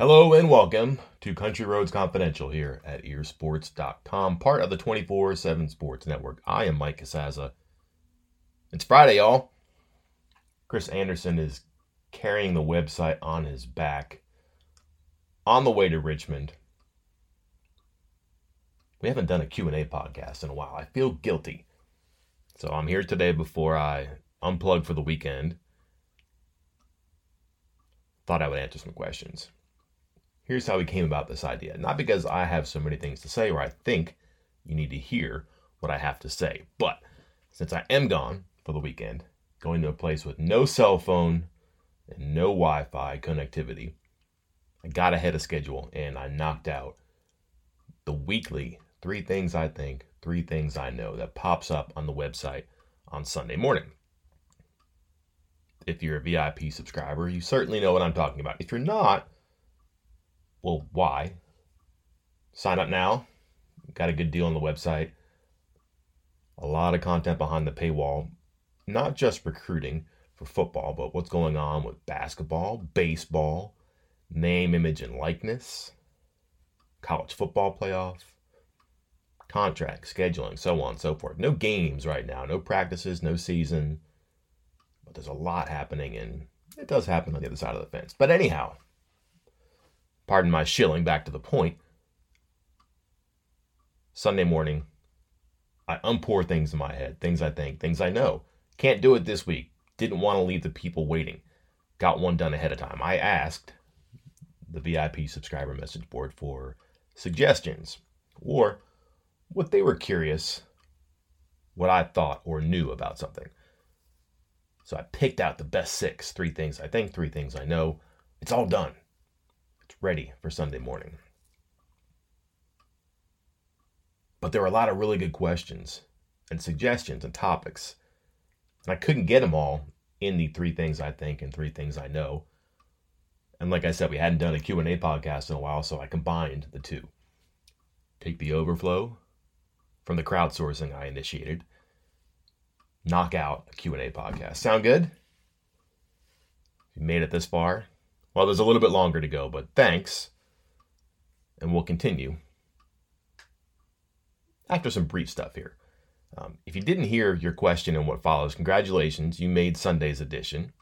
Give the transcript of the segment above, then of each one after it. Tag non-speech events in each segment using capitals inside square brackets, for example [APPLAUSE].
Hello and welcome to Country Roads Confidential here at earsports.com, part of the 24 7 Sports Network. I am Mike Casazza. It's Friday, y'all. Chris Anderson is carrying the website on his back on the way to Richmond. We haven't done a Q&A podcast in a while. I feel guilty. So I'm here today before I unplug for the weekend. Thought I would answer some questions here's how we came about this idea. Not because I have so many things to say or I think you need to hear what I have to say, but since I am gone for the weekend, going to a place with no cell phone and no Wi Fi connectivity, I got ahead of schedule and I knocked out the weekly three things I think, three things I know that pops up on the website on Sunday morning. If you're a VIP subscriber, you certainly know what I'm talking about. If you're not, well, why? Sign up now. Got a good deal on the website. A lot of content behind the paywall. Not just recruiting for football, but what's going on with basketball, baseball, name, image, and likeness, college football playoff, contract, scheduling, so on and so forth. No games right now, no practices, no season. But there's a lot happening, and it does happen on the other side of the fence. But anyhow, pardon my shilling, back to the point. Sunday morning, I unpour things in my head, things I think, things I know. Can't do it this week. Didn't want to leave the people waiting. Got one done ahead of time. I asked the VIP subscriber message board for suggestions or what they were curious, what I thought or knew about something. So I picked out the best six, three things I think, three things I know. It's all done ready for Sunday morning. But there were a lot of really good questions and suggestions and topics. And I couldn't get them all in the three things I think and three things I know. And like I said, we hadn't done a Q&A podcast in a while, so I combined the two. Take the overflow from the crowdsourcing I initiated, knock out a Q&A podcast. Sound good? If you made it this far, well, there's a little bit longer to go, but thanks. And we'll continue after some brief stuff here. Um, if you didn't hear your question and what follows, congratulations, you made Sunday's edition.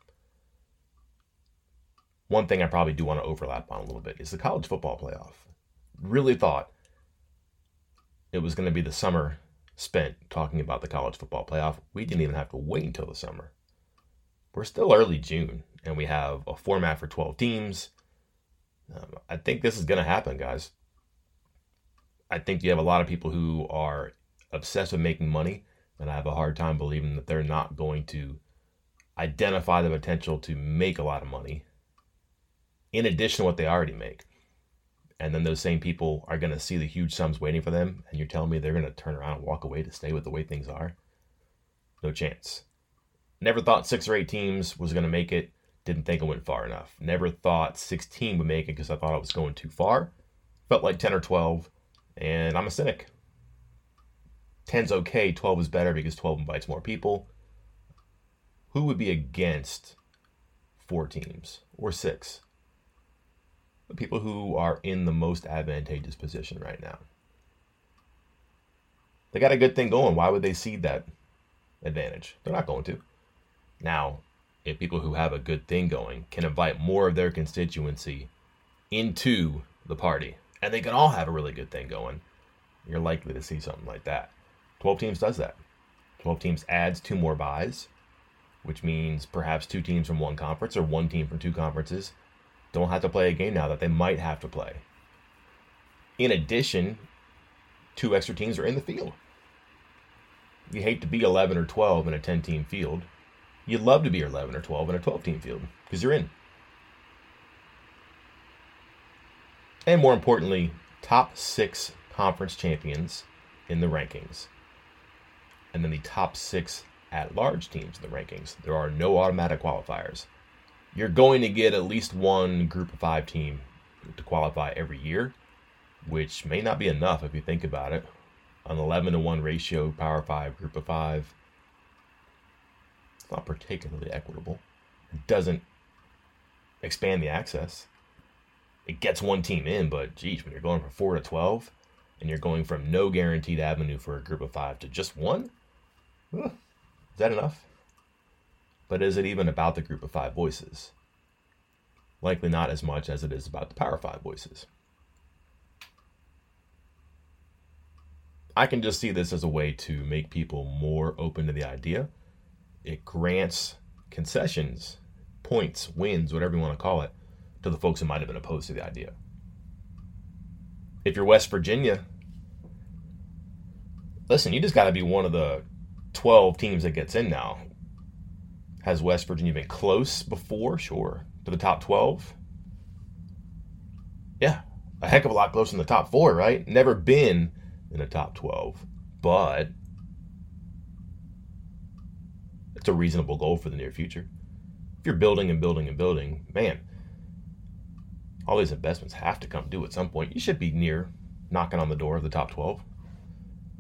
One thing I probably do want to overlap on a little bit is the college football playoff. Really thought it was going to be the summer spent talking about the college football playoff. We didn't even have to wait until the summer. We're still early June and we have a format for 12 teams. Um, I think this is going to happen, guys. I think you have a lot of people who are obsessed with making money, and I have a hard time believing that they're not going to identify the potential to make a lot of money in addition to what they already make. And then those same people are going to see the huge sums waiting for them, and you're telling me they're going to turn around and walk away to stay with the way things are? No chance. Never thought six or eight teams was going to make it. Didn't think it went far enough. Never thought 16 would make it because I thought it was going too far. Felt like 10 or 12, and I'm a cynic. 10's okay, 12 is better because 12 invites more people. Who would be against four teams or six? The people who are in the most advantageous position right now. They got a good thing going. Why would they cede that advantage? They're not going to. Now, if people who have a good thing going can invite more of their constituency into the party and they can all have a really good thing going, you're likely to see something like that. 12 teams does that. 12 teams adds two more buys, which means perhaps two teams from one conference or one team from two conferences don't have to play a game now that they might have to play. In addition, two extra teams are in the field. You hate to be 11 or 12 in a 10 team field You'd love to be your 11 or 12 in a 12 team field because you're in. And more importantly, top six conference champions in the rankings. And then the top six at large teams in the rankings. There are no automatic qualifiers. You're going to get at least one group of five team to qualify every year, which may not be enough if you think about it. An 11 to 1 ratio, power five, group of five it's not particularly equitable. It doesn't expand the access. it gets one team in, but geez, when you're going from four to twelve, and you're going from no guaranteed avenue for a group of five to just one, is that enough? But is it even about the group of five voices? Likely not as much as it is about the Power Five voices. I can just see this as a way to make people more open to the idea. It grants concessions, points, wins, whatever you want to call it, to the folks who might have been opposed to the idea. If you're West Virginia, listen, you just got to be one of the 12 teams that gets in now. Has West Virginia been close before? Sure. To the top 12? Yeah. A heck of a lot closer in the top four, right? Never been in the top 12, but a reasonable goal for the near future. If you're building and building and building, man, all these investments have to come due at some point. You should be near knocking on the door of the top 12.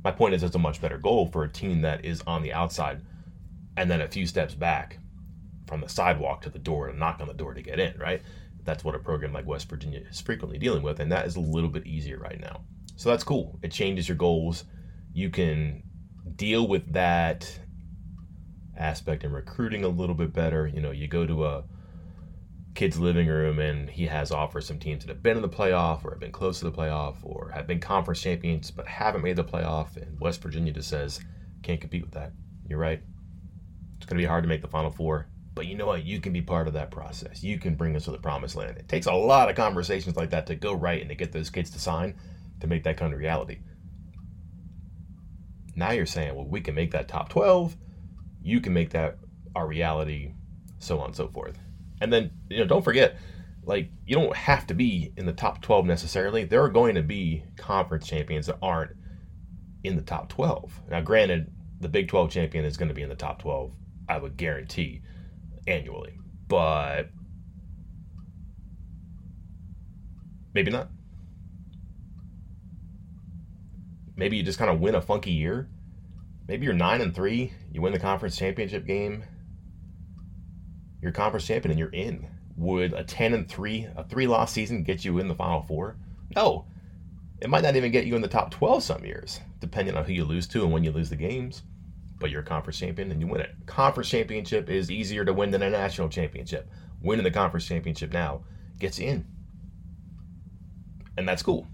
My point is, it's a much better goal for a team that is on the outside and then a few steps back from the sidewalk to the door and knock on the door to get in, right? That's what a program like West Virginia is frequently dealing with, and that is a little bit easier right now. So that's cool. It changes your goals. You can deal with that aspect in recruiting a little bit better. You know, you go to a kid's living room and he has offers some teams that have been in the playoff or have been close to the playoff or have been conference champions but haven't made the playoff and West Virginia just says can't compete with that. You're right. It's going to be hard to make the final four, but you know what? You can be part of that process. You can bring us to the promised land. It takes a lot of conversations like that to go right and to get those kids to sign to make that kind of reality. Now you're saying, well, we can make that top 12. You can make that our reality, so on and so forth. And then, you know, don't forget, like, you don't have to be in the top 12 necessarily. There are going to be conference champions that aren't in the top 12. Now, granted, the Big 12 champion is going to be in the top 12, I would guarantee, annually. But maybe not. Maybe you just kind of win a funky year. Maybe you're 9 and 3, you win the conference championship game, you're conference champion and you're in. Would a 10 and 3, a three loss season get you in the final four? No. It might not even get you in the top 12 some years, depending on who you lose to and when you lose the games. But you're a conference champion and you win it. Conference championship is easier to win than a national championship. Winning the conference championship now gets in. And that's cool.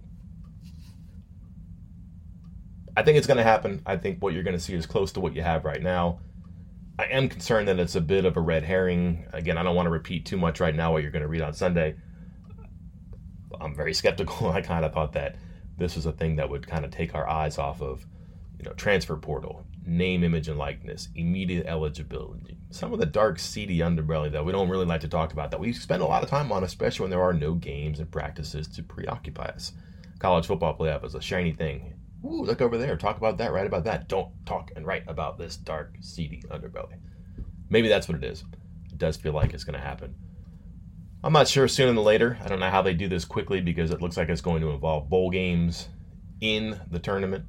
I think it's going to happen. I think what you're going to see is close to what you have right now. I am concerned that it's a bit of a red herring. Again, I don't want to repeat too much right now what you're going to read on Sunday. I'm very skeptical. [LAUGHS] I kind of thought that this was a thing that would kind of take our eyes off of, you know, transfer portal, name, image, and likeness, immediate eligibility, some of the dark, seedy underbelly that we don't really like to talk about, that we spend a lot of time on, especially when there are no games and practices to preoccupy us. College football playoff is a shiny thing. Ooh, look over there. Talk about that, write about that. Don't talk and write about this dark, seedy underbelly. Maybe that's what it is. It does feel like it's going to happen. I'm not sure sooner than later. I don't know how they do this quickly because it looks like it's going to involve bowl games in the tournament,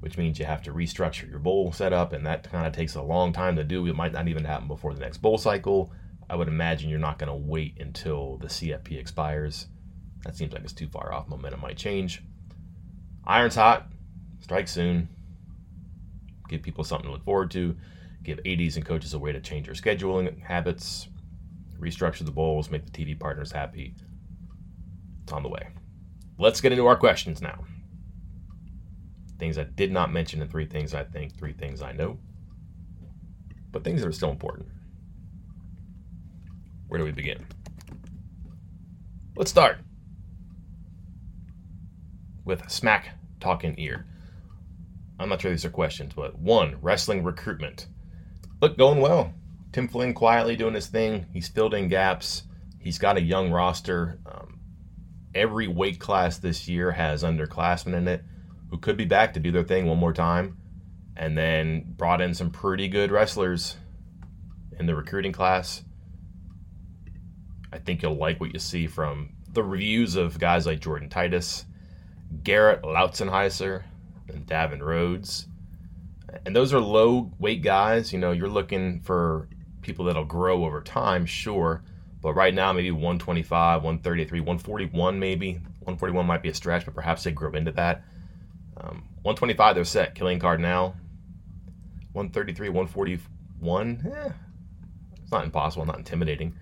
which means you have to restructure your bowl setup, and that kind of takes a long time to do. It might not even happen before the next bowl cycle. I would imagine you're not going to wait until the CFP expires. That seems like it's too far off. Momentum might change. Iron's hot strike soon. Give people something to look forward to. Give ADs and coaches a way to change their scheduling habits. Restructure the bowls. Make the TV partners happy. It's on the way. Let's get into our questions now. Things I did not mention, and three things I think, three things I know, but things that are still important. Where do we begin? Let's start with Smack Talking Ear. I'm not sure these are questions, but one, wrestling recruitment. Look, going well. Tim Flynn quietly doing his thing. He's filled in gaps. He's got a young roster. Um, every weight class this year has underclassmen in it who could be back to do their thing one more time. And then brought in some pretty good wrestlers in the recruiting class. I think you'll like what you see from the reviews of guys like Jordan Titus, Garrett Lautzenheiser, and Davin Rhodes. And those are low weight guys. You know, you're looking for people that'll grow over time, sure, But right now, maybe 125, 133, 141, maybe. 141 might be a stretch, but perhaps they grow into that. Um, 125, they're set. Killian Cardinale. 133, 141. Eh, it's not impossible, not intimidating.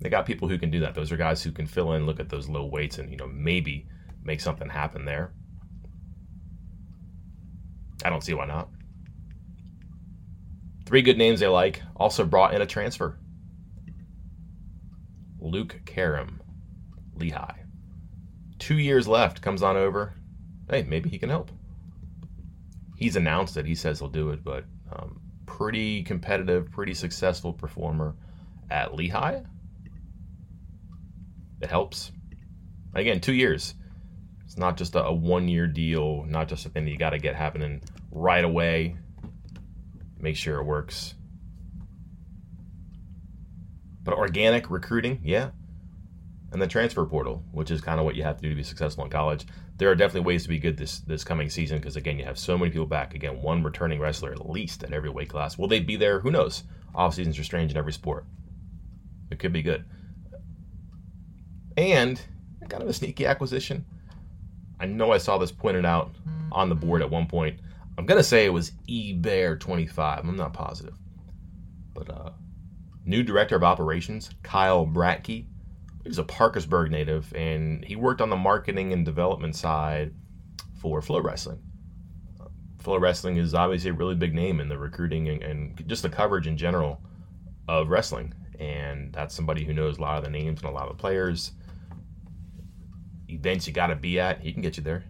They got people who can do that. Those are guys who can fill in, look at those low weights, and you know maybe make something happen there. I don't see why not. Three good names they like. Also brought in a transfer. Luke Karam, Lehigh. Two years left, comes on over. Hey, maybe he can help. He's announced that he says he'll do it, but um, pretty competitive, pretty successful performer at Lehigh. It helps. Again, two years. It's not just a, a one year deal, not just a thing that you got to get happening right away. Make sure it works. But organic recruiting, yeah. And the transfer portal, which is kind of what you have to do to be successful in college. There are definitely ways to be good this this coming season because again, you have so many people back. Again, one returning wrestler at least at every weight class. Will they be there? Who knows? Off seasons are strange in every sport. It could be good. And kind of a sneaky acquisition. I know I saw this pointed out on the board at one point. I'm gonna say it was E Bear 25. I'm not positive, but uh, new director of operations Kyle Bratke. He's a Parkersburg native, and he worked on the marketing and development side for Flow Wrestling. Flow Wrestling is obviously a really big name in the recruiting and, and just the coverage in general of wrestling, and that's somebody who knows a lot of the names and a lot of the players events you got to be at, he can get you there.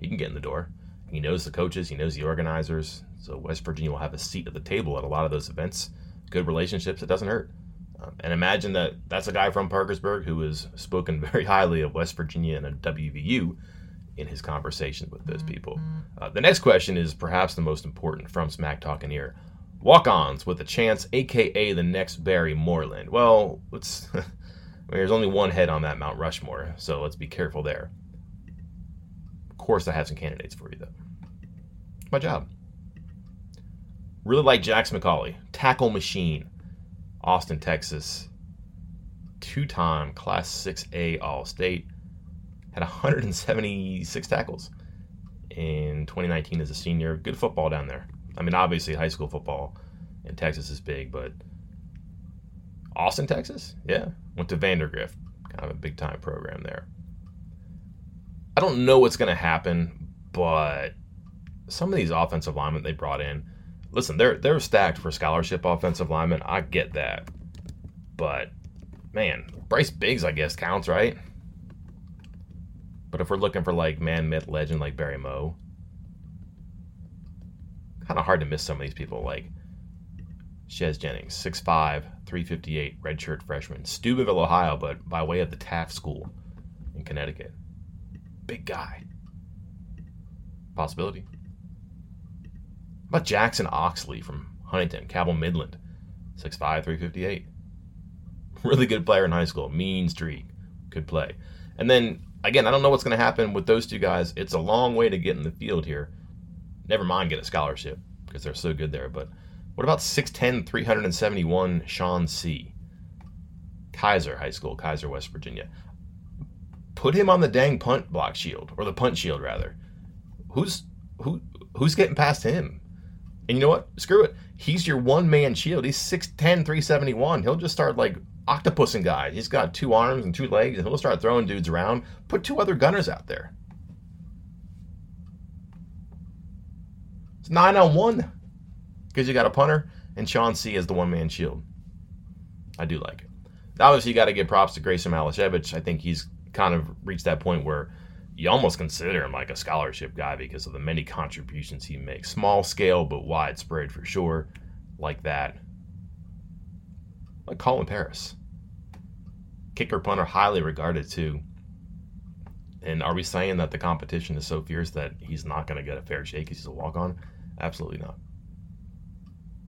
He can get in the door. He knows the coaches, he knows the organizers. So West Virginia will have a seat at the table at a lot of those events. Good relationships, it doesn't hurt. Um, and imagine that that's a guy from Parkersburg who has spoken [LAUGHS] very highly of West Virginia and a WVU in his conversation with those people. Uh, the next question is perhaps the most important from Smack Talking here. Walk-ons with a chance, aka the next Barry Moreland. Well, let's [LAUGHS] there's only one head on that Mount Rushmore, so let's be careful there. Of course, I have some candidates for you, though. My job. Really like Jax McCauley, tackle machine, Austin, Texas. Two time Class 6A All State. Had 176 tackles in 2019 as a senior. Good football down there. I mean, obviously, high school football in Texas is big, but Austin, Texas? Yeah. Went to Vandegrift, kind of a big time program there. I don't know what's going to happen, but some of these offensive linemen they brought in, listen, they're they're stacked for scholarship offensive linemen. I get that, but man, Bryce Biggs, I guess counts, right? But if we're looking for like man myth legend like Barry Moe, kind of hard to miss some of these people. Like Shez Jennings, 6'5, 358, redshirt freshman. Steubenville, Ohio, but by way of the Taft School in Connecticut. Big guy. Possibility. How about Jackson Oxley from Huntington, Cabell Midland, 6'5, 358. Really good player in high school. Mean streak. Could play. And then, again, I don't know what's going to happen with those two guys. It's a long way to get in the field here. Never mind get a scholarship because they're so good there, but what about 6'10, 371 Sean C? Keyser High School, Keyser, West Virginia. Put him on the dang punt block shield, or the punt shield rather. Who's who who's getting past him? And you know what? Screw it. He's your one man shield. He's 6'10, 371. He'll just start like octopusing guys. He's got two arms and two legs, and he'll start throwing dudes around. Put two other gunners out there. It's nine on one because you got a punter and Sean C as the one man shield. I do like it. Obviously, you got to give props to Graeson Malashevich. I think he's kind of reached that point where you almost consider him like a scholarship guy because of the many contributions he makes. Small scale, but widespread for sure. Like that. Like Colin Paris. Kicker punter, highly regarded too. And are we saying that the competition is so fierce that he's not going to get a fair shake because he's a walk on? Absolutely not.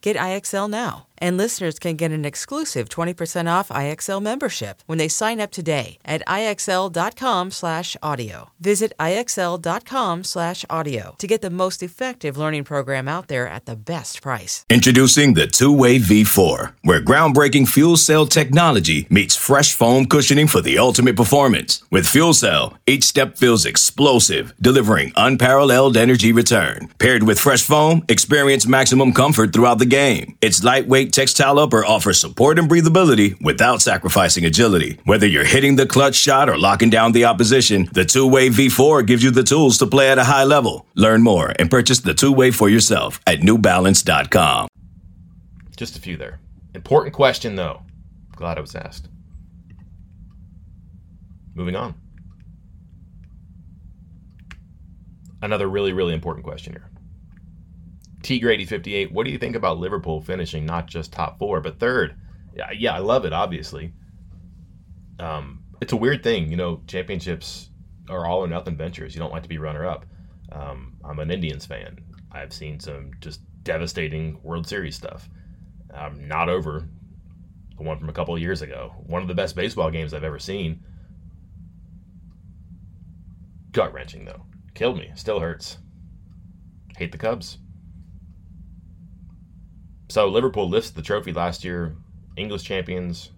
Get IXL now. And listeners can get an exclusive 20% off IXL membership when they sign up today at IXL.com/audio. Visit IXL.com/audio to get the most effective learning program out there at the best price. Introducing the two-way V4, where groundbreaking fuel cell technology meets fresh foam cushioning for the ultimate performance. With fuel cell, each step feels explosive, delivering unparalleled energy return. Paired with fresh foam, experience maximum comfort throughout the game. Its lightweight textile upper offers support and breathability without sacrificing agility. Whether you're hitting the clutch shot or locking down the opposition, the two-way V4 gives you the tools to play at a high level. Learn more and purchase the two-way for yourself at newbalance.com. Just a few there. Important question, though. Glad I was asked. Moving on. Another really, really important question here. T Grady 58, what do you think about Liverpool finishing not just top four, but third? Yeah, yeah, I love it, obviously. Um, it's a weird thing, you know, championships are all or nothing ventures. You don't like to be runner up. Um, I'm an Indians fan. I've seen some just devastating World Series stuff. I'm not over the one from a couple years ago. One of the best baseball games I've ever seen. Gut wrenching, though. Killed me. Still hurts. Hate the Cubs. So Liverpool lifts the trophy last year, English champions,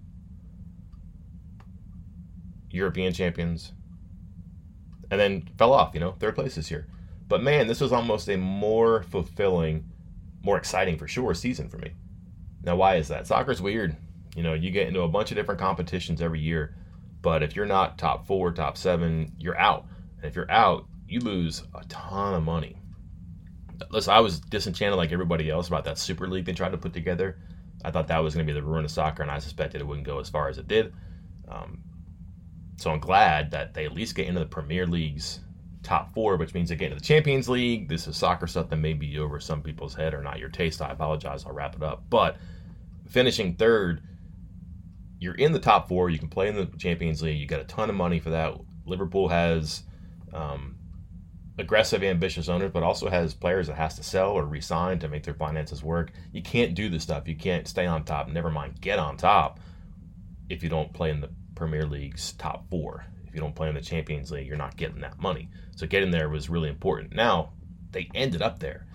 European champions, and then fell off, you know, third place this year. But man, this was almost a more fulfilling, more exciting for sure season for me. Now, why is that? Soccer's weird. You know, you get into a bunch of different competitions every year, but if you're not top four, top seven, you're out. And if you're out, you lose a ton of money listen, I was disenchanted like everybody else about that Super League they tried to put together. I thought that was going to be the ruin of soccer, and I suspected it wouldn't go as far as it did. Um, so I'm glad that they at least get into the Premier League's top four, which means they get into the Champions League. This is soccer stuff that may be over some people's head or not your taste. I apologize. I'll wrap it up. But finishing third, you're in the top four. You can play in the Champions League. You got a ton of money for that. Liverpool has um, aggressive, ambitious owners, but also has players that has to sell or resign to make their finances work. You can't do this stuff. You can't stay on top. Never mind get on top if you don't play in the Premier League's top four. If you don't play in the Champions League, you're not getting that money. So getting there was really important. Now they ended up there.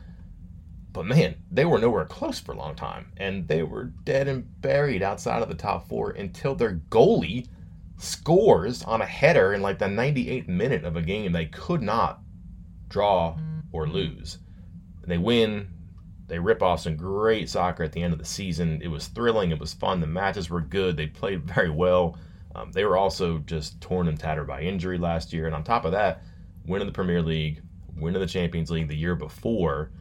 But man, they were nowhere close for a long time. And they were dead and buried outside of the top four until their goalie scores on a header in like the 98th minute of a game they could not draw or lose. They win. They rip off some great soccer at the end of the season. It was thrilling. It was fun. The matches were good. They played [LAUGHS] very well. Um, they were also just torn and tattered by injury last year. And on top of that, winning the Premier League, winning the Champions League the year before.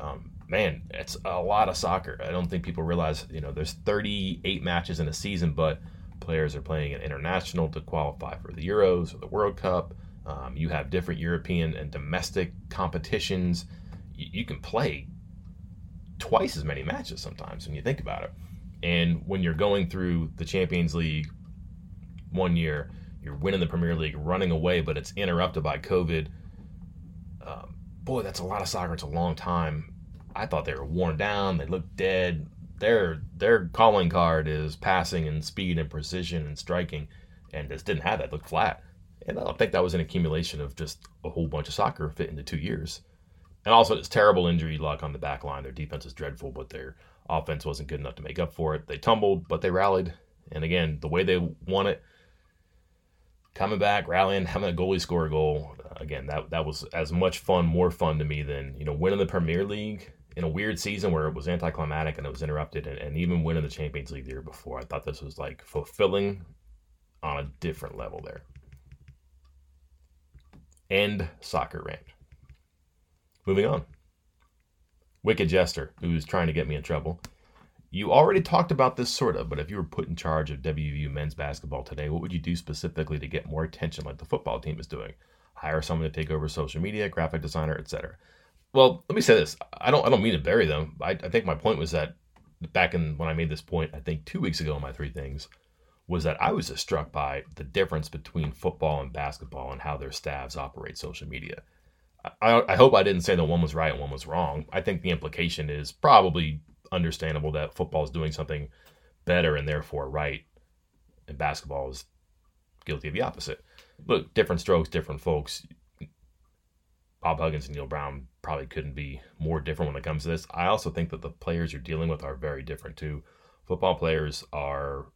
Um, man, it's a lot of soccer. I don't think people realize, you know, there's 38 matches in a season, but players are playing an international to qualify for the Euros or the World Cup. Um, you have different European and domestic competitions. You, you can play twice as many matches sometimes when you think about it. And when you're going through the Champions League one year, you're winning the Premier League, running away, but it's interrupted by COVID. Um, boy, that's a lot of soccer. It's a long time. I thought they were worn down. They looked dead. Their their calling card is passing and speed and precision and striking, and just didn't have that. Looked flat. And I don't think that was an accumulation of just a whole bunch of soccer fit into two years. And also, it's terrible injury luck on the back line. Their defense is dreadful, but their offense wasn't good enough to make up for it. They tumbled, but they rallied. And again, the way they won it, coming back, rallying, having a goalie score a goal, uh, again, that that was as much fun, more fun to me than you know winning the Premier League in a weird season where it was anticlimactic and it was interrupted, and, and even winning the Champions League the year before, I thought this was like fulfilling on a different level there. End soccer rant. Moving on. Wicked Jester, who's trying to get me in trouble. You already talked about this sort of, but if you were put in charge of WVU men's basketball today, what would you do specifically to get more attention like the football team is doing? Hire someone to take over social media, graphic designer, etc. Well, let me say this. I don't I don't mean to bury them. I, I think my point was that back in when I made this point, I think two weeks ago in my three things, was that I was just struck by the difference between football and basketball and how their staffs operate social media. I, I hope I didn't say that one was right and one was wrong. I think the implication is probably understandable that football is doing something better and therefore right, and basketball is guilty of the opposite. Look, different strokes, different folks. Bob Huggins and Neal Brown probably couldn't be more different when it comes to this. I also think that the players you're dealing with are very different too. Football players are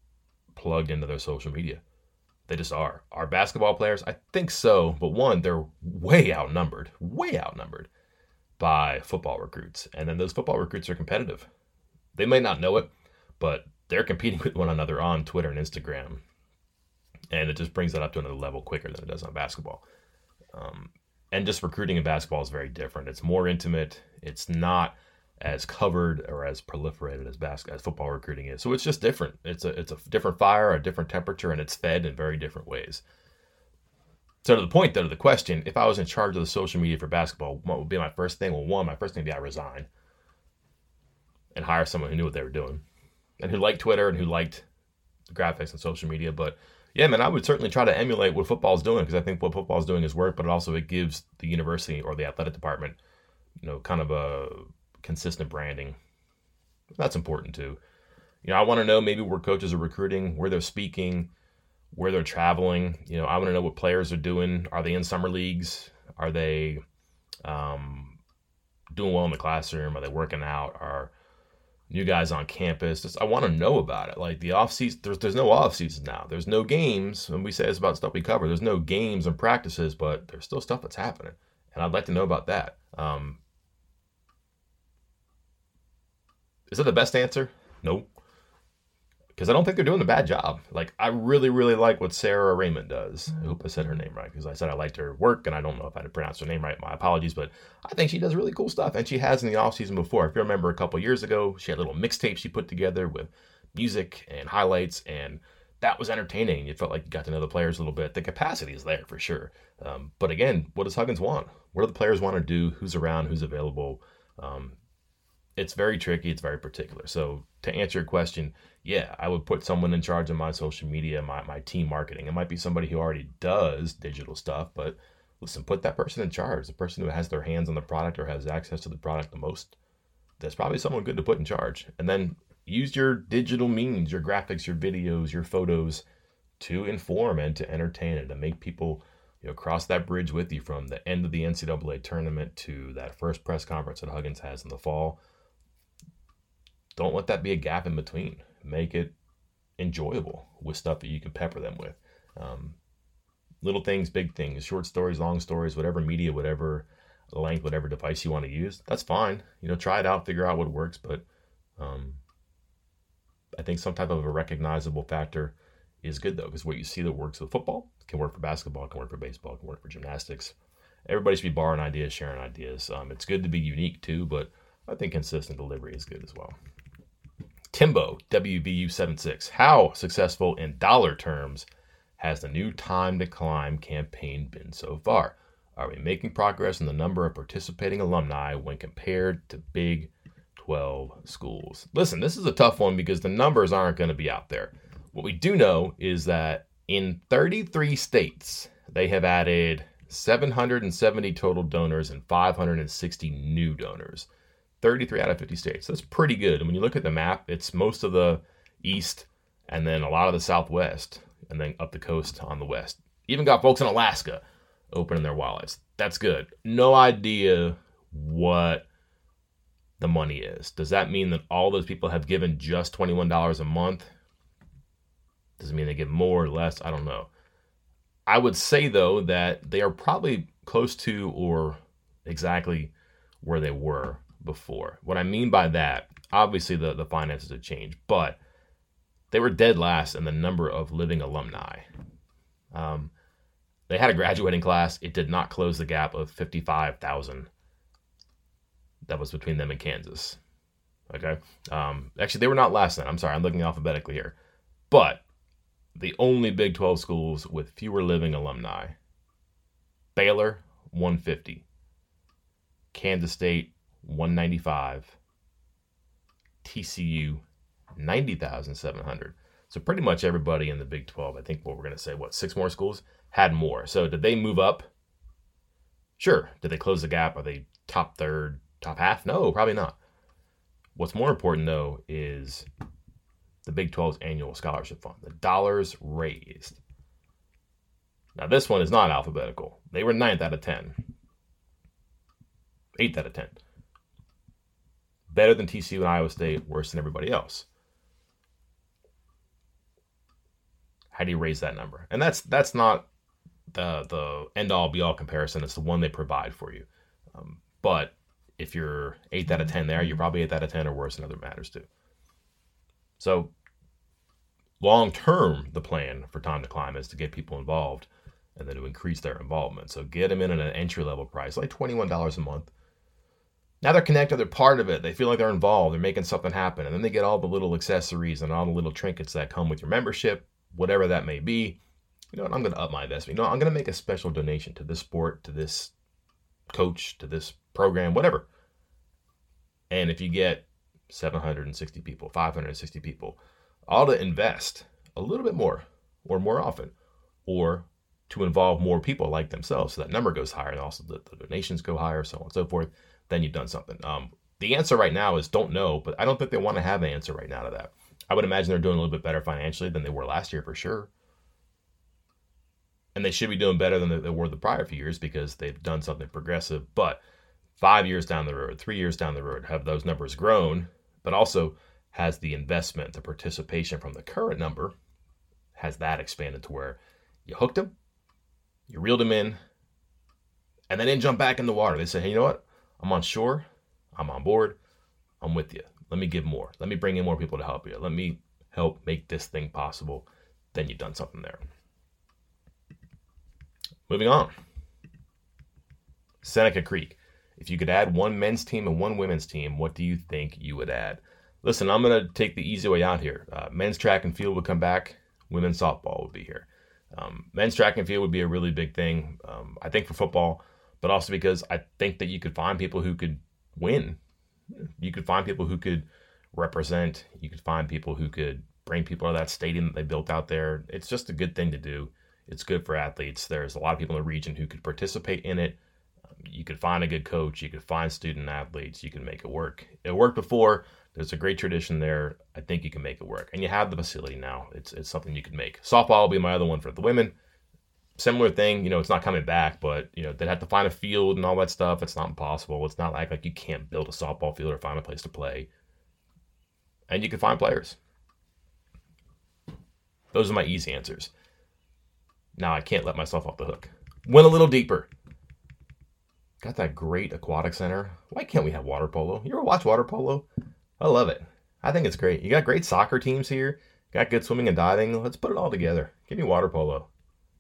plugged into their social media. They just are. Are basketball players, I think so, but one, they're way outnumbered, way outnumbered by football recruits. And then those football recruits are competitive. They may not know it, but they're competing [LAUGHS] with one another on Twitter and Instagram. And it just brings that up to another level quicker than it does on basketball. Um, and just recruiting in basketball is very different. It's more intimate. It's not as covered or as proliferated as basketball as football recruiting is. So it's just different. It's a it's a different fire, a different temperature, and it's fed in very different ways. So to the point though, to the question, if I was in charge of the social media for basketball, what would be my first thing? Well, one, my first thing would be I resign and hire someone who knew what they were doing and who liked Twitter and who liked graphics and social media. But yeah, man, I would certainly try to emulate what football's doing because I think what football's doing is work, but it also it gives the university or the athletic department, you know, kind of a consistent branding. That's important too. You know, I want to know maybe where coaches are recruiting, where they're speaking, where they're traveling. You know, I want to know what players are doing. Are they in summer leagues? Are they um, doing well in the classroom? Are they working out? Are new guys on campus. Just, I want to know about it. Like the off season, there's there's no off season now. There's no games, and we say it's about stuff we cover. There's no games and practices, but there's still stuff that's happening, and I'd like to know about that. Um, is that the best answer? No because I don't think they're doing a bad job. Like I really, really like what Sarah Raymond does. I hope I said her name right because I said I liked her work, and I don't know if I pronounced her name right. My apologies, but I think she does really cool stuff, and she has in the off season before. If you remember, a couple years ago, she had little mixtapes she put together with music and highlights, and that was entertaining. You felt like you got to know the players a little bit. The capacity is there for sure. Um, but again, what does Huggins want? What do the players want to do? Who's around? Who's available? Um, it's very tricky. It's very particular. So to answer your question, yeah, I would put someone in charge of my social media, my, my team marketing. It might be somebody who already does digital stuff, but listen, put that person in charge, the person who has their hands on the product or has access to the product the most. That's probably someone good to put in charge. And then use your digital means, your graphics, your videos, your photos to inform and to entertain and to make people you know, cross that bridge with you from the end of the NCAA tournament to that first press conference that Huggins has in the fall don't let that be a gap in between. Make it enjoyable with stuff that you can pepper them with. Um, little things, big things, short stories, long stories, whatever media, whatever length, whatever device you want to use. That's fine. You know, try it out, figure out what works. But um, I think some type of a recognizable factor is good though, because what you see that works with football can work for basketball, can work for baseball, can work for gymnastics. Everybody should be borrowing ideas, sharing ideas. Um, it's good to be unique too, but I think consistent delivery is good as well. Timbo, WBU76. How successful in dollar terms has the new Time to Climb campaign been so far? Are we making progress in the number of participating alumni when compared to Big 12 schools? Listen, this is a tough one because the numbers aren't going to be out there. What we do know is that in 33 states, they have added 770 total donors and 560 new donors. 33 out of 50 states. That's pretty good. And when you look at the map, it's most of the east and then a lot of the southwest and then up the coast on the west. Even got folks in Alaska opening their wallets. That's good. No idea what the money is. Does that mean that all those people have given just $21 a month? Does it mean they give more or less? I don't know. I would say though that they are probably close to or exactly where they were before. What I mean by that, obviously the, the finances have changed, but they were dead last in the number of living alumni. Um, they had a graduating class. It did not close the gap of 55,000 that was between them and Kansas. Okay. Um, actually, they were not last then. I'm sorry. I'm looking alphabetically here. But the only Big 12 schools with fewer living alumni Baylor, 150. Kansas State, 195. TCU, 90,700. So pretty much everybody in the Big 12, I think what we're going to say, what, six more schools had more. So did they move up? Sure. Did they close the gap? Are they top third, top half? No, probably not. What's more important, though, is the Big 12's annual scholarship fund, the dollars raised. Now, this one is not alphabetical. They were ninth out of 10, eighth out of 10. Better than TCU and Iowa State, worse than everybody else. How do you raise that number? And that's that's not the the end all be all comparison. It's the one they provide for you. Um, but if you're eight out of ten there, you're probably eight out of ten or worse in other matters too. So long term, the plan for time to climb is to get people involved and then to increase their involvement. So get them in at an entry level price, like twenty one dollars a month. Now they're connected, they're part of it. They feel like they're involved, they're making something happen, and then they get all the little accessories and all the little trinkets that come with your membership whatever that may be. You know what? I'm going to up my investment. You know, I'm going to make a special donation to this sport, to this coach, to this program, whatever. And if you get 760 people, 560 people, all to invest a little bit more or more often, or to involve more people like themselves so that number goes higher and also the, the donations go higher, so on and so forth, then you've done something. Um, the answer right now is don't know, but I don't think they want to have an answer right now to that. I would imagine they're doing a little bit better financially than they were last year for sure. And they should be doing better than they were the prior few years because they've done something progressive. But five years down the road, three years down the road, have those numbers grown, but also has the investment, the participation from the current number, has that expanded to where you hooked them, you reeled them in, and they didn't jump back in the water. They said, hey, you know what? I'm on shore, I'm on board, I'm with you. Let me give more. Let me bring in more people to help you. Let me help make this thing possible. Then you've done something there. Moving on. Seneca Creek. If you could add one men's team and one women's team, what do you think you would add? Listen, I'm going to take the easy way out here. Uh, men's track and field would come back. Women's softball would be here. Um, men's track and field would be a really big thing, um, I think, for football, but also because I think that you could find people who could win you could find people who could represent. You could find people who could bring people to that stadium that they built out there. It's just a good thing to do. It's good for athletes. There's a lot of people in the region who could participate in it. You could find a good coach. You could find student athletes. You can make it work. It worked before. There's a great tradition there. I think you can make it work, and you have the facility now. It's it's something you can make. Softball will be my other one for the women similar thing. You know, it's not coming back, but you know they'd have to find a field and all that stuff. It's not impossible. It's not like like you can't build a softball field or find a place to play. And you can find players. Those are my easy answers. Now I can't let myself off the hook. Went a little deeper. Got that great aquatic center. Why can't we have water polo? You ever watch water polo? I love it. I think it's great. You got great soccer teams here. Got good swimming and diving. Let's put it all together. Give me water polo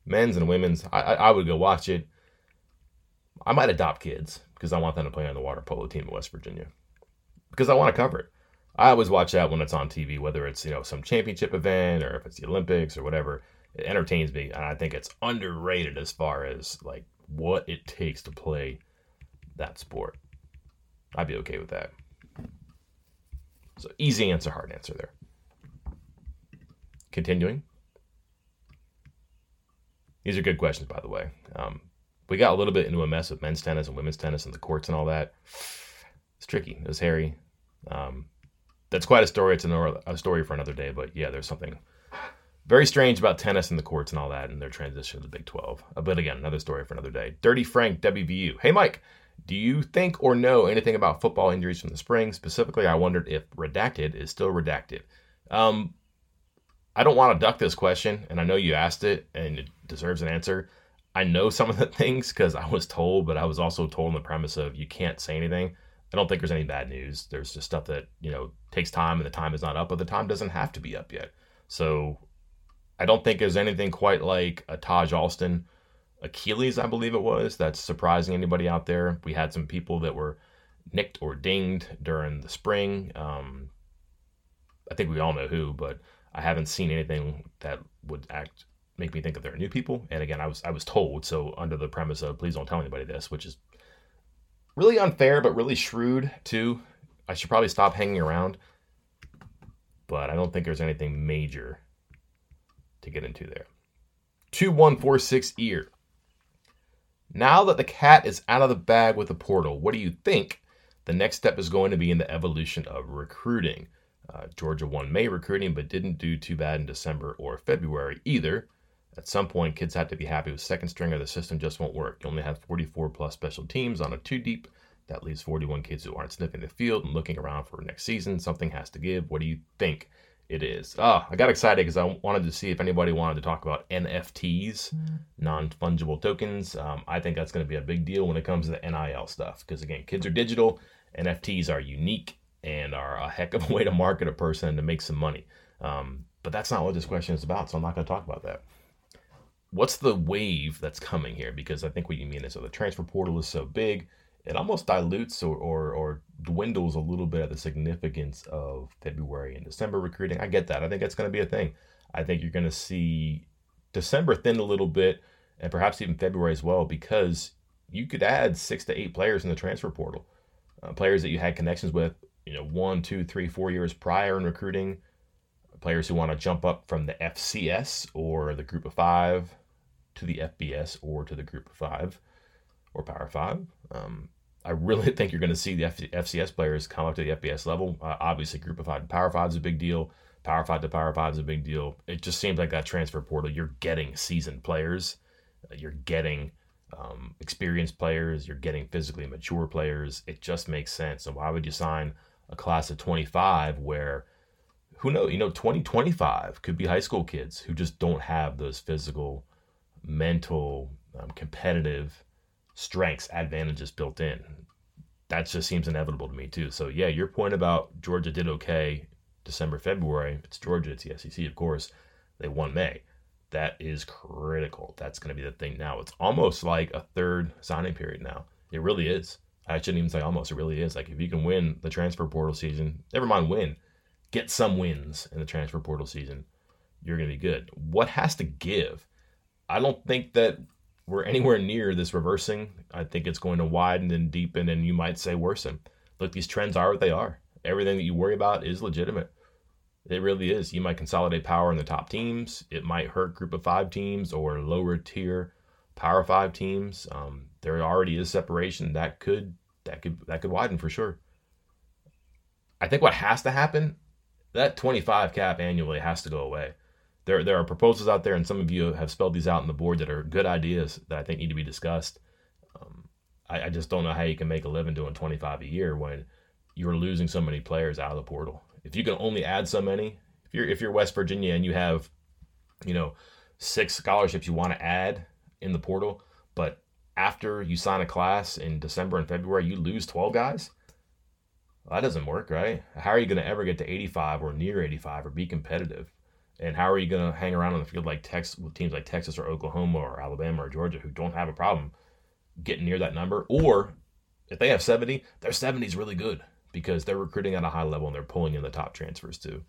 men's and women's. I, I, would go watch it. I might adopt kids because I want them to play on the water polo team in West Virginia because I want to cover it. I always watch that when it's on TV, whether it's you know some championship event or if it's the Olympics or whatever. It entertains me, and I think it's underrated as far as like what it takes to play that sport. I'd be okay with that. So easy answer, hard answer there. Continuing. These are good questions, by the way. Um, we got a little bit into a mess of men's tennis and women's tennis and the courts and all that. It's tricky. It was hairy. Um, that's quite a story. It's a story for another day. But yeah, there's something very strange about tennis and the courts and all that and their transition to the Big 12. Uh, but again, another story for another day. Dirty Frank WVU. Hey, Mike, do you think or know anything about football injuries from the spring? Specifically, I wondered if redacted is still redacted. Um, I don't want to duck this question, and I know you asked it, and it deserves an answer. I know some of the [LAUGHS] things because I was told, but I was also told on the premise of you can't say anything. I don't think there's any bad news. There's just stuff that, you know, takes time and the time is not up, but the time doesn't have to be up yet. So I don't think there's anything quite like a Taijh Alston Achilles, I believe it was, that's surprising anybody out there. We had some people that were nicked or dinged during the spring. Um, I think we all know who, but I haven't seen anything that would act make me think that they're new people. And again, I was I was told so under the premise of please don't tell anybody this, which is really unfair but really shrewd too. I should probably stop hanging around, but I don't think there's anything major to get into there. 2146 ear. Now that the cat is out of the bag with the portal, what do you think the next step is going to be in the evolution of recruiting? Uh, Georgia won May recruiting, but didn't do too bad in December or February either. At some point, kids have to be happy with second string or the system just won't work. You only have 44 plus special teams on a two deep. That leaves 41 kids who aren't sniffing the field and looking around for next season. Something has to give. What do you think it is? Oh, I got excited because I wanted to see if anybody wanted to talk about NFTs, non fungible tokens. Um, I think that's going to be a big deal when it comes to the NIL stuff because, again, kids are digital, NFTs are unique and are a heck of a [LAUGHS] way to market a person and to make some money. Um, but that's not what this question is about, so I'm not going to talk about that what's the wave that's coming here? Because I think what you mean is so the transfer portal is so big, it almost dilutes or, or, or dwindles a little bit of the significance of February and December recruiting. I get that. I think that's going to be a thing. I think you're going to see December thin a little bit and perhaps even February as well because you could add six to eight players in the transfer portal, uh, players that you had connections with, you know, one, two, three, four years prior in recruiting players who want to jump up from the FCS or the group of five to the FBS or to the group of five or Power Five. Um, I really [LAUGHS] think you're going to see the F- FCS players come up to the FBS level. Uh, obviously, group of five to Power Five is a big deal. Power Five to Power Five is a big deal. It just seems like that transfer portal, you're getting seasoned players, uh, you're getting um, experienced players, you're getting physically mature players. It just makes sense. So why would you sign a class of 25 where who knows, you know, 2025 could be high school kids who just don't have those physical, mental, um, competitive strengths, advantages built in. That just seems inevitable to me, too. So, yeah, your point about Georgia did okay December, February, it's Georgia, it's the SEC, of course. They won May. That is critical. That's going to be the thing now. It's almost like a third signing period now. It really is. I shouldn't even say almost. It really is. Like, if you can win the transfer portal season, never mind win, get some wins in the transfer portal season, you're going to be good. What has to give? I don't think that we're anywhere near this reversing. I think it's going to widen and deepen, and you might say worsen. Look, these trends are what they are. Everything that you worry about is legitimate. It really is. You might consolidate power in the top teams. It might hurt group of five teams or lower tier power five teams. Um, there already is separation that could that could that could widen for sure. I think what has to happen that 25 cap annually has to go away. There, there are proposals out there, and some of you have spelled these out on the board that are good ideas that I think need to be discussed. Um, I, I just don't know how you can make a living doing 25 a year when you're losing so many players out of the portal. If you can only add so many, if you're if you're West Virginia and you have, you know, six scholarships you want to add in the portal, but after you sign a class in December and February, you lose 12 guys that doesn't work, right? How are you going to ever get to 85 or near 85 or be competitive? And how are you going to hang around on the field like Texas with teams like Texas or Oklahoma or Alabama or Georgia who don't have a problem getting near that number? Or if they have 70, their 70 is really good because they're recruiting at a high level and they're pulling in the top transfers too.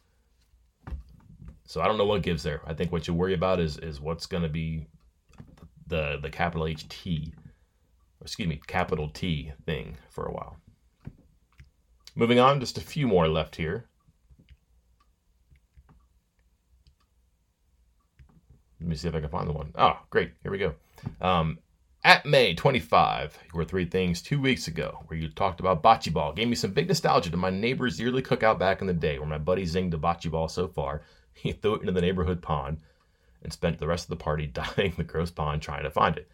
So I don't know what gives there. I think what you worry about is is what's going to be the the capital H T, excuse me, capital T thing for a while. Moving on, just a few more left here. Let me see if I can find the one. Oh, great. Here we go. Um, at May 25, you were three things two weeks ago where you talked about bocce ball. Gave me some big nostalgia to my neighbor's yearly cookout back in the day where my buddy zinged a bocce ball so far [LAUGHS] he threw it into the neighborhood pond and spent the rest of the party [LAUGHS] diving the gross pond trying to find it.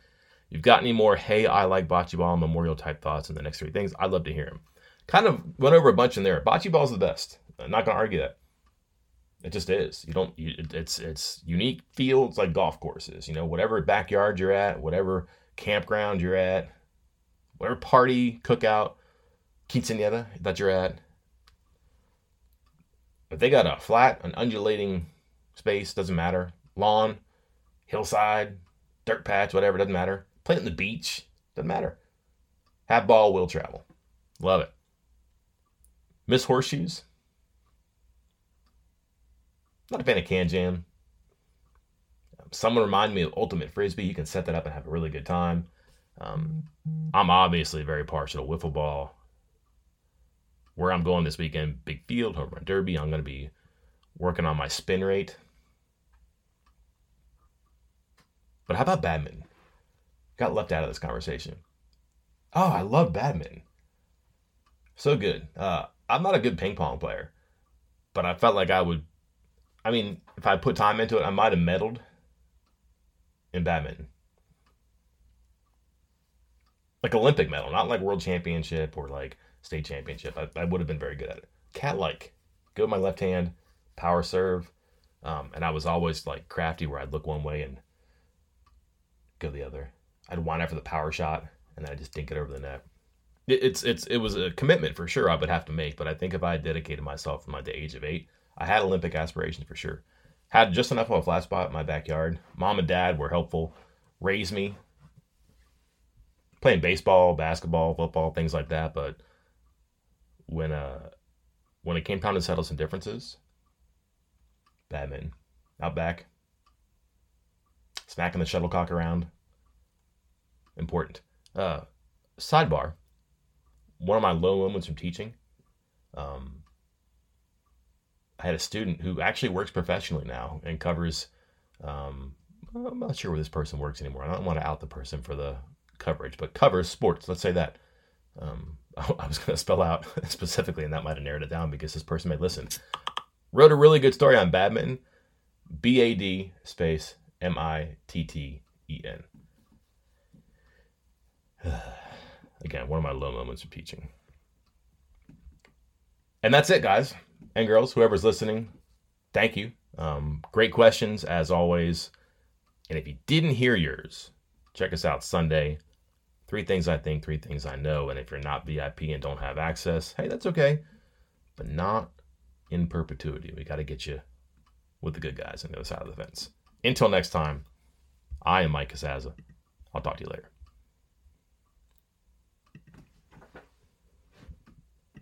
You've got any more hey I like bocce ball memorial type thoughts in the next three things? I'd love to hear them kind of went over a bunch in there. Bocce ball's the best. I'm not gonna argue that. It just is. You don't. You, it's it's unique fields like golf courses. You know, whatever backyard you're at, whatever campground you're at, whatever party cookout, quinceanera that you're at, if they got a flat, an undulating space, doesn't matter, lawn, hillside, dirt patch, whatever, doesn't matter. Play it on the beach, doesn't matter. Have ball will travel. Love it. Miss Horseshoes. Not a fan of KanJam. Someone remind me of Ultimate Frisbee. You can set that up and have a really good time. Um, I'm obviously very partial to wiffle ball. Where I'm going this weekend, big field, home run derby. I'm going to be working on my spin rate. But how about badminton? Got left out of this conversation. Oh, I love badminton. So good. Uh, I'm not a good ping pong player, but I felt like I would. I mean, if I put time into it, I might have medaled in badminton. Like Olympic medal, not like world championship or like state championship. I, I would have been very good at it. Cat like. Go with my left hand, power serve. Um, and I was always like crafty where I'd look one way and go the other. I'd wind up for the power shot and then I just dink it over the net. It, it's it's it was a commitment for sure I would have to make, but I think if I dedicated myself from like the age of eight, I had Olympic aspirations for sure. Had just enough of a flat spot in my backyard. Mom and dad were helpful, raised me playing baseball, basketball, football, things like that. But when uh when it came time to settle some differences, badminton, out back, smacking the shuttlecock around, important. Uh, sidebar: one of my low moments from teaching. Um, I had a student who actually works professionally now and covers. Um, I'm not sure where this person works anymore. I don't want to out the person for the coverage, but covers sports. Let's say that. Um, [LAUGHS] I was going to spell out [LAUGHS] specifically, and that might have narrowed it down because this person may listen. Wrote a really good story on badminton. B A D space M I T T E N. [SIGHS] Again, one of my low moments of teaching. And that's it, guys and girls, whoever's listening. Thank you. Um, great questions, as always. And if you didn't hear yours, check us out Sunday. Three things I think, three things I know. And if you're not VIP and don't have access, hey, that's okay. But not in perpetuity. We got to get you with the good guys on the other side of the fence. Until next time, I am Mike Casazza. I'll talk to you later.